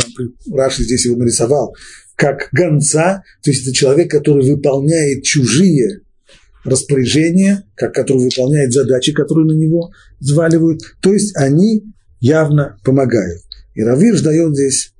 Раши здесь его нарисовал, как гонца, то есть это человек, который выполняет чужие распоряжения, как, который выполняет задачи, которые на него взваливают, то есть они явно помогают. И Равирш дает здесь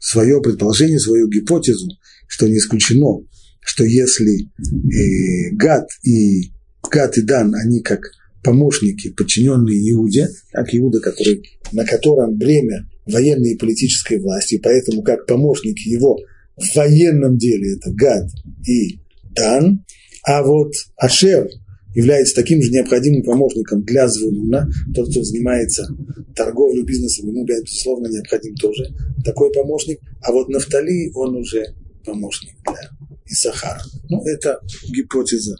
свое предположение, свою гипотезу, что не исключено, что если э, Гад и Гад и Дан, они как помощники, подчиненные Иуде, как Иуда, который, на котором бремя военной и политической власти, и поэтому как помощники его в военном деле это Гад и Дан, а вот Ашер является таким же необходимым помощником для Звулуна, тот, кто занимается торговлей, бизнесом, ему, безусловно, необходим тоже такой помощник, а вот Нафтали, он уже помощник для Исахара. Ну, это гипотеза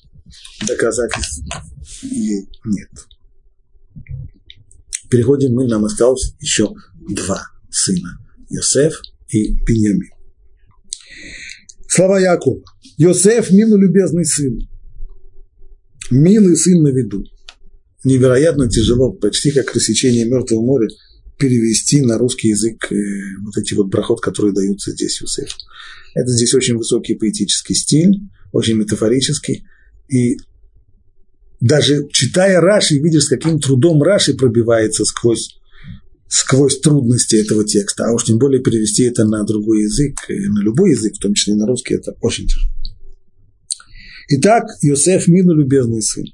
доказательств ей нет. Переходим мы, нам осталось еще два сына, Йосеф и Беньямин. Слова Якова. Йосеф – милый любезный сын. Милый сын на виду. Невероятно тяжело, почти как рассечение Мертвого моря, перевести на русский язык э, вот эти вот брахот, которые даются здесь Юсефу. Это здесь очень высокий поэтический стиль, очень метафорический. И даже читая Раши, видишь, с каким трудом Раши пробивается сквозь, сквозь трудности этого текста. А уж тем более перевести это на другой язык, на любой язык, в том числе и на русский, это очень тяжело. Итак, Йосеф – милый любезный сын.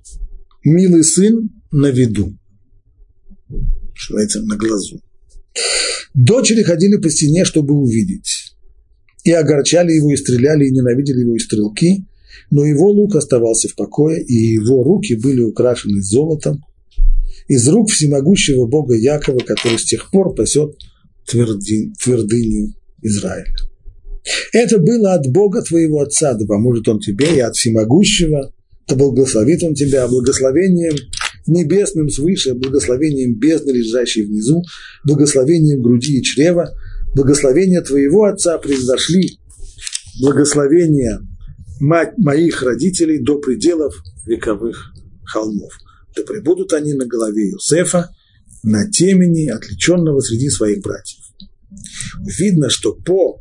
Милый сын на виду. Называется, на глазу. Дочери ходили по стене, чтобы увидеть. И огорчали его, и стреляли, и ненавидели его, и стрелки – но его лук оставался в покое, и его руки были украшены золотом из рук всемогущего Бога Якова, который с тех пор пасет твердыню Израиля. Это было от Бога твоего отца, да поможет он тебе, и от всемогущего, да благословит он тебя благословением небесным свыше, благословением бездны, лежащей внизу, благословением груди и чрева, благословения твоего отца произошли, благословения мать моих родителей до пределов вековых холмов. Да пребудут они на голове Иосифа, на темени, отличенного среди своих братьев. Видно, что по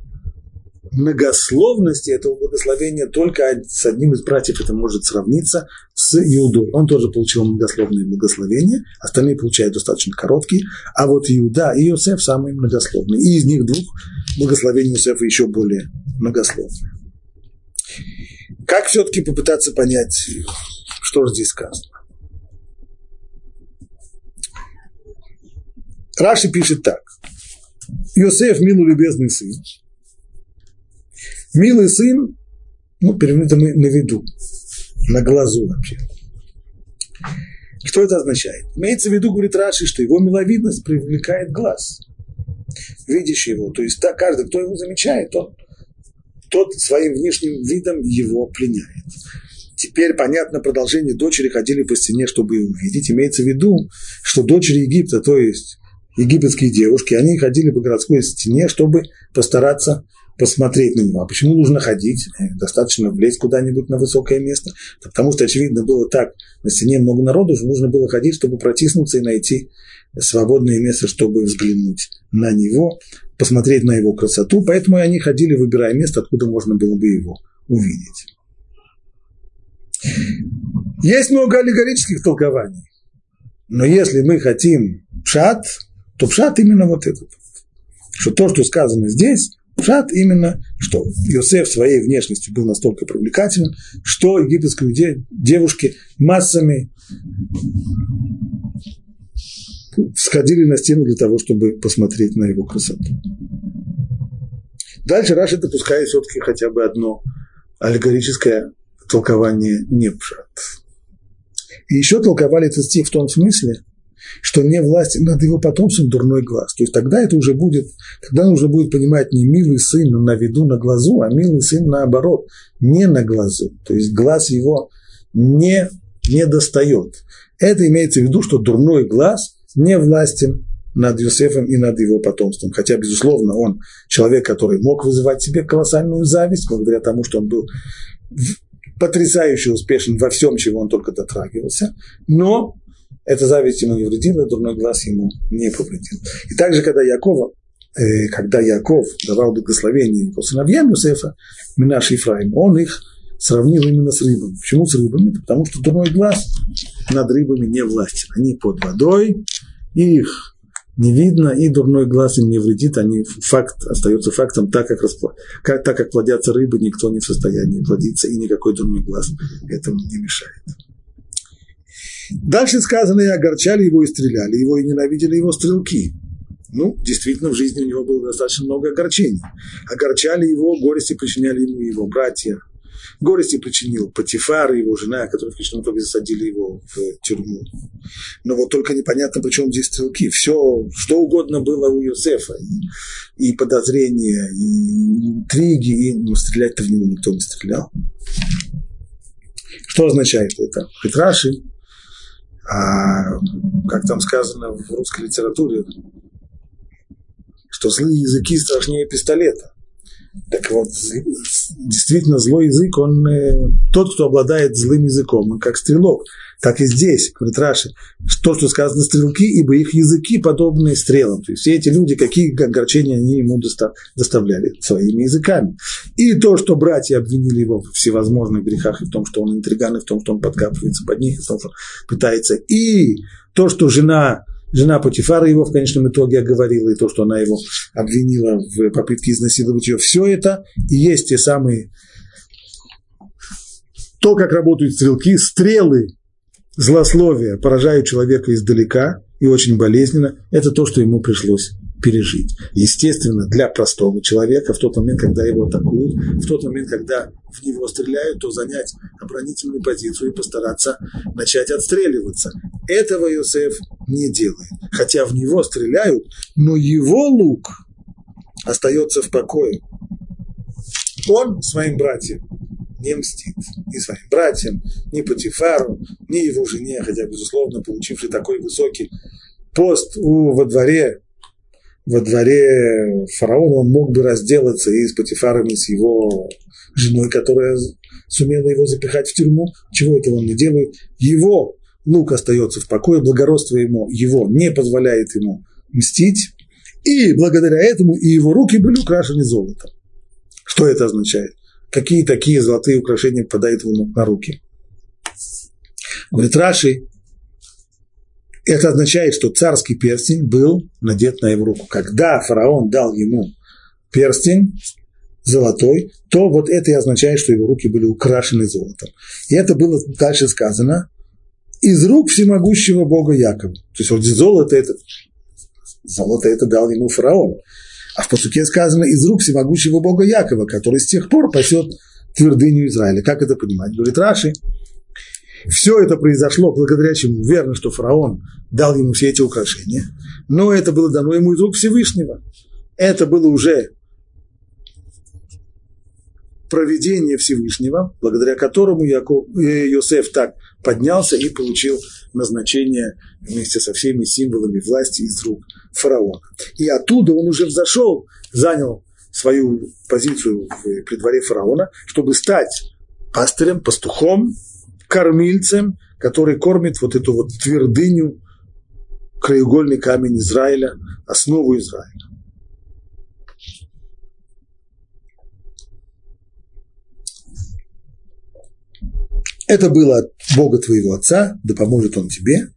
многословности этого благословения только с одним из братьев это может сравниться с Иудой. Он тоже получил многословные благословения, остальные получают достаточно короткие, а вот Иуда и Иосиф самые многословные. И из них двух благословения Иосифа еще более многословные. Как все-таки попытаться понять, что же здесь сказано? Раши пишет так. Иосиф – милый любезный сын. Милый сын, ну, переводим мы на виду, на глазу вообще. Что это означает? Имеется в виду, говорит Раши, что его миловидность привлекает глаз. Видишь его, то есть каждый, кто его замечает, он тот своим внешним видом его пленяет. Теперь, понятно, продолжение дочери ходили по стене, чтобы увидеть. Имеется в виду, что дочери Египта, то есть египетские девушки, они ходили по городской стене, чтобы постараться посмотреть на него. А почему нужно ходить? Достаточно влезть куда-нибудь на высокое место. Потому что, очевидно, было так, на стене много народу, что нужно было ходить, чтобы протиснуться и найти свободное место, чтобы взглянуть на него посмотреть на его красоту, поэтому они ходили, выбирая место, откуда можно было бы его увидеть. Есть много аллегорических толкований. Но если мы хотим пшат, то пшат именно вот этот. Что то, что сказано здесь, Пшат именно, что Йосеф своей внешностью был настолько привлекателен, что египетские девушки массами сходили на стену для того, чтобы посмотреть на его красоту. Дальше Раши допускает все-таки хотя бы одно аллегорическое толкование не пшат. И еще толковали этот стих в том смысле, что не власть над его потомством дурной глаз. То есть тогда это уже будет, тогда нужно будет понимать не милый сын на виду, на глазу, а милый сын наоборот, не на глазу. То есть глаз его не, не достает. Это имеется в виду, что дурной глаз не властен над Юсефом и над его потомством. Хотя, безусловно, он человек, который мог вызывать себе колоссальную зависть, благодаря тому, что он был потрясающе успешен во всем, чего он только дотрагивался, но эта зависть ему не вредила, дурной глаз ему не повредил. И также, когда Якова, э, когда Яков давал благословение его сыновьям Юсефа, Минаш и Ефраим, он их сравнил именно с рыбами. Почему с рыбами? Потому что дурной глаз над рыбами не властен. Они под водой, их не видно, и дурной глаз им не вредит, они факт остается фактом, так как, распла... как, так как плодятся рыбы, никто не в состоянии плодиться, и никакой дурной глаз этому не мешает. Дальше сказано, и огорчали его, и стреляли его, и ненавидели его стрелки. Ну, действительно, в жизни у него было достаточно много огорчений. Огорчали его, горести причиняли ему его братья, Горести причинил Патифар его жена, которые в конечном итоге засадили его в тюрьму. Но вот только непонятно, почему здесь стрелки. Все, что угодно было у Юсефа. И, и подозрения, и интриги, и ну, стрелять-то в него никто не стрелял. Что означает это? Петраши, а, как там сказано в русской литературе, что злые языки страшнее пистолета. Так вот, действительно, злой язык, он э, тот, кто обладает злым языком, он как стрелок. Так и здесь, говорит Раши, то, что сказано стрелки, ибо их языки подобны стрелам. То есть все эти люди, какие огорчения они ему доставляли своими языками. И то, что братья обвинили его в всевозможных грехах, и в том, что он интриган, и в том, что он подкапывается под них, и в том, что пытается. И то, что жена жена Патифара его в конечном итоге оговорила, и то, что она его обвинила в попытке изнасиловать ее, все это и есть те самые то, как работают стрелки, стрелы злословия поражают человека издалека и очень болезненно, это то, что ему пришлось пережить. Естественно, для простого человека в тот момент, когда его атакуют, в тот момент, когда в него стреляют, то занять оборонительную позицию и постараться начать отстреливаться. Этого Иосиф не делает. Хотя в него стреляют, но его лук остается в покое. Он своим братьям не мстит. Ни своим братьям, ни Патифару, ни его жене, хотя, безусловно, получивший такой высокий пост у, во дворе во дворе фараона, он мог бы разделаться и с Патифаром, и с его женой, которая сумела его запихать в тюрьму. Чего этого он не делает? Его лук остается в покое, благородство ему, его не позволяет ему мстить, и благодаря этому и его руки были украшены золотом. Что это означает? Какие такие золотые украшения попадают ему на руки? Говорит Раши, это означает, что царский перстень был надет на его руку. Когда фараон дал ему перстень золотой, то вот это и означает, что его руки были украшены золотом. И это было дальше сказано из рук всемогущего Бога Якова. То есть вот золото это, золото это дал ему фараон. А в посуке сказано из рук всемогущего Бога Якова, который с тех пор пасет твердыню Израиля. Как это понимать? Говорит Раши, все это произошло благодаря чему? Верно, что фараон дал ему все эти украшения, но это было дано ему из рук Всевышнего. Это было уже проведение Всевышнего, благодаря которому э, Йосеф так поднялся и получил назначение вместе со всеми символами власти из рук фараона. И оттуда он уже взошел, занял свою позицию при дворе фараона, чтобы стать пастырем, пастухом, кормильцем, который кормит вот эту вот твердыню, краеугольный камень Израиля, основу Израиля. Это было от Бога твоего отца, да поможет он тебе.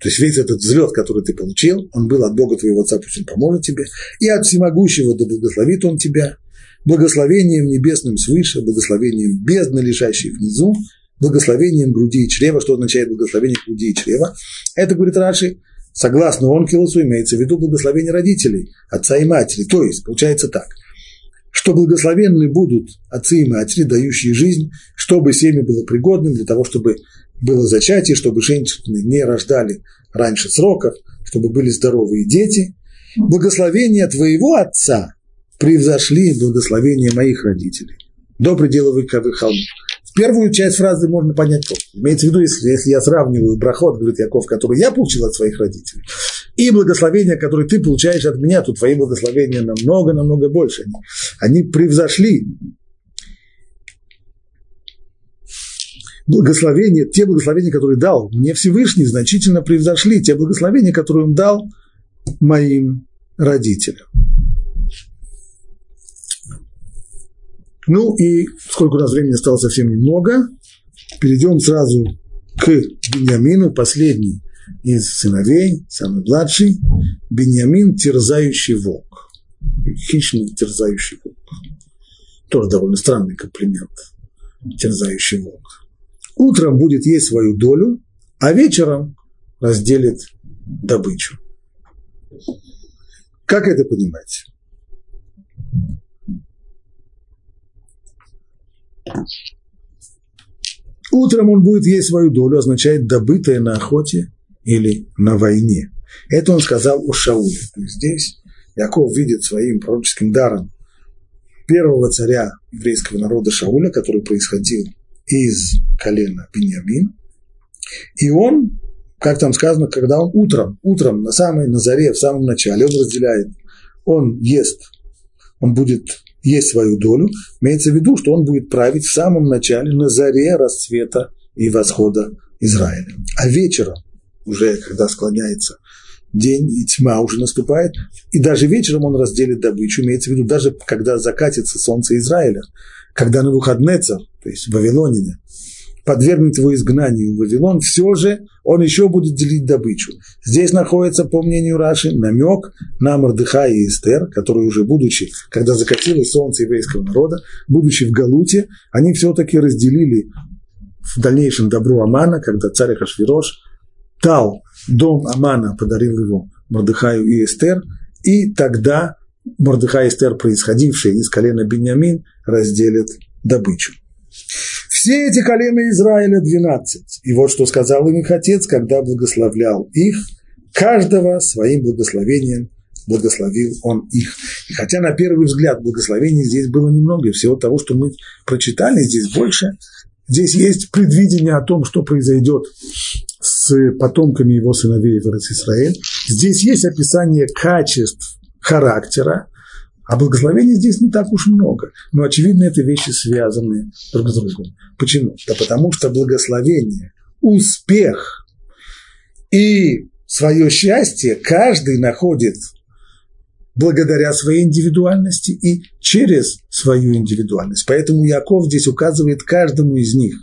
То есть весь этот взлет, который ты получил, он был от Бога твоего отца, пусть он поможет тебе. И от всемогущего да благословит он тебя. благословением небесным свыше, благословением бездны, лежащей внизу, благословением груди и чрева. Что означает благословение груди и чрева? Это, говорит Раши, согласно Онкилусу, имеется в виду благословение родителей, отца и матери. То есть, получается так, что благословенны будут отцы и матери, дающие жизнь, чтобы семя было пригодным для того, чтобы было зачатие, чтобы женщины не рождали раньше сроков, чтобы были здоровые дети. Благословение твоего отца превзошли благословение моих родителей до предела вековых холмов. Первую часть фразы можно понять просто. Имеется в виду, если, если я сравниваю брахот, говорит Яков, который я получил от своих родителей, и благословения, которые ты получаешь от меня, то твои благословения намного-намного больше. Они, они превзошли благословения, те благословения, которые дал мне Всевышний, значительно превзошли те благословения, которые он дал моим родителям. Ну и сколько у нас времени осталось совсем немного, перейдем сразу к Беньямину, последний из сыновей, самый младший, Беньямин – терзающий волк. Хищный терзающий волк. Тоже довольно странный комплимент. Терзающий волк. Утром будет есть свою долю, а вечером разделит добычу. Как это понимать? Утром он будет есть свою долю, означает добытое на охоте или на войне. Это он сказал у Шауля. Здесь Яков видит своим пророческим даром первого царя еврейского народа Шауля, который происходил из колена Беньямин. И он, как там сказано, когда он утром, утром на самой, на заре, в самом начале, он разделяет, он ест, он будет есть свою долю, имеется в виду, что он будет править в самом начале, на заре расцвета и восхода Израиля. А вечером, уже когда склоняется день и тьма уже наступает, и даже вечером он разделит добычу, имеется в виду, даже когда закатится солнце Израиля, когда на Навуходнецер, то есть Вавилонине, подвергнет его изгнанию в Вавилон, все же он еще будет делить добычу. Здесь находится, по мнению Раши, намек на Мордыха и Эстер, которые уже будучи, когда закатилось солнце еврейского народа, будучи в Галуте, они все-таки разделили в дальнейшем добро Амана, когда царь Хашвирош дал дом Амана, подарил его Мордыхаю и Эстер, и тогда Мордыхай и Эстер, происходившие из колена Беньямин, разделят добычу. Все эти колена Израиля двенадцать. И вот что сказал им их отец, когда благословлял их, каждого своим благословением благословил он их. И хотя на первый взгляд благословений здесь было немного, всего того, что мы прочитали, здесь больше, здесь есть предвидение о том, что произойдет с потомками его сыновей в Израиль. Здесь есть описание качеств характера, а благословений здесь не так уж много. Но, очевидно, это вещи связаны друг с другом. Почему? Да потому что благословение, успех и свое счастье каждый находит благодаря своей индивидуальности и через свою индивидуальность. Поэтому Яков здесь указывает каждому из них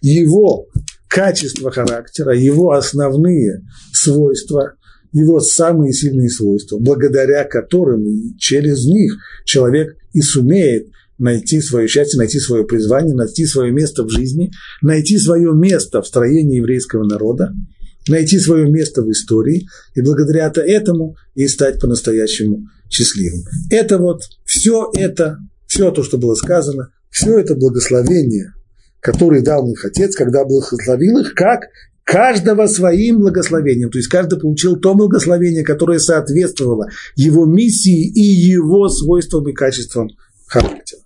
его качество характера, его основные свойства, его самые сильные свойства, благодаря которым и через них человек и сумеет найти свое счастье, найти свое призвание, найти свое место в жизни, найти свое место в строении еврейского народа, найти свое место в истории и благодаря этому и стать по-настоящему счастливым. Это вот все это, все то, что было сказано, все это благословение, которое дал их отец, когда благословил их, как каждого своим благословением. То есть каждый получил то благословение, которое соответствовало его миссии и его свойствам и качествам характера.